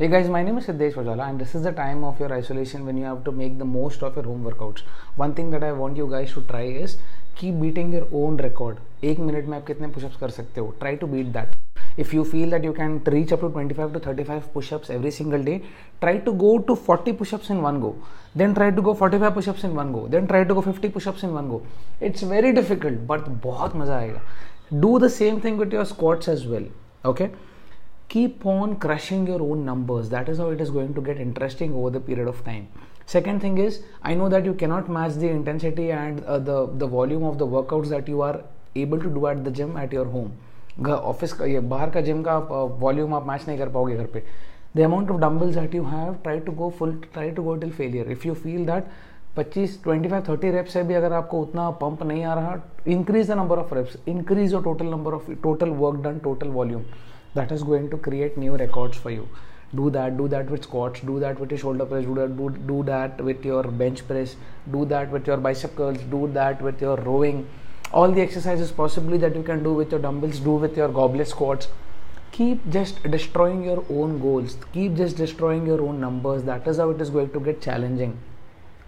Hey guys, my name is Siddesh Vajala and this is the time of your isolation when you have to make the most of your home workouts. One thing that I want you guys to try is keep beating your own record. एक minute में आप कितने pushups कर सकते हो try to beat that if you feel that you can reach up to 25 to 35 push-ups every single day try to go to 40 push-ups in one go then try to go 45 push-ups in one go then try to go 50 push-ups in one go it's very difficult but बहुत मज़ा आएगा do the same thing with your squats as well okay keep on crushing your own numbers that is how it is going to get interesting over the period of time second thing is i know that you cannot match the intensity and uh, the the volume of the workouts that you are able to do at the gym at your home office का ये बाहर का gym का volume आप match नहीं कर पाओगे घर पे the amount of dumbbells that you have try to go full try to go till failure if you feel that 25 25 30 reps से भी अगर आपको उतना पंप नहीं आ रहा increase the number of reps increase your total number of total work done total volume that is going to create new records for you. Do that do that with squats do that with your shoulder press do that do, do that with your bench press do that with your bicep curls do that with your rowing. All the exercises possibly that you can do with your dumbbells do with your goblet squats. Keep just destroying your own goals. Keep just destroying your own numbers. That is how it is going to get challenging.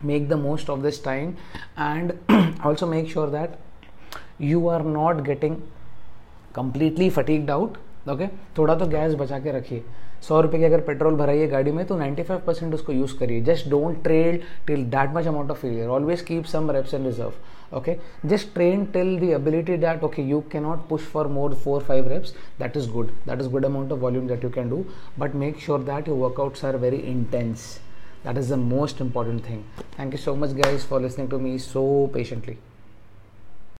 Make the most of this time and also make sure that you are not getting completely fatigued out okay थोड़ा तो gas बचा के रखिए। सौ रुपये की अगर petrol भराइए गाड़ी में तो 95 परसेंट उसको यूज़ करिए। Just don't train till that much amount of failure always keep some reps and reserve okay just train till the ability that okay you can not push for more four five reps that is good that is good amount of volume that you can do but make sure that your workouts are very intense that is the most important thing. Thank you so much, guys, for listening to me so patiently.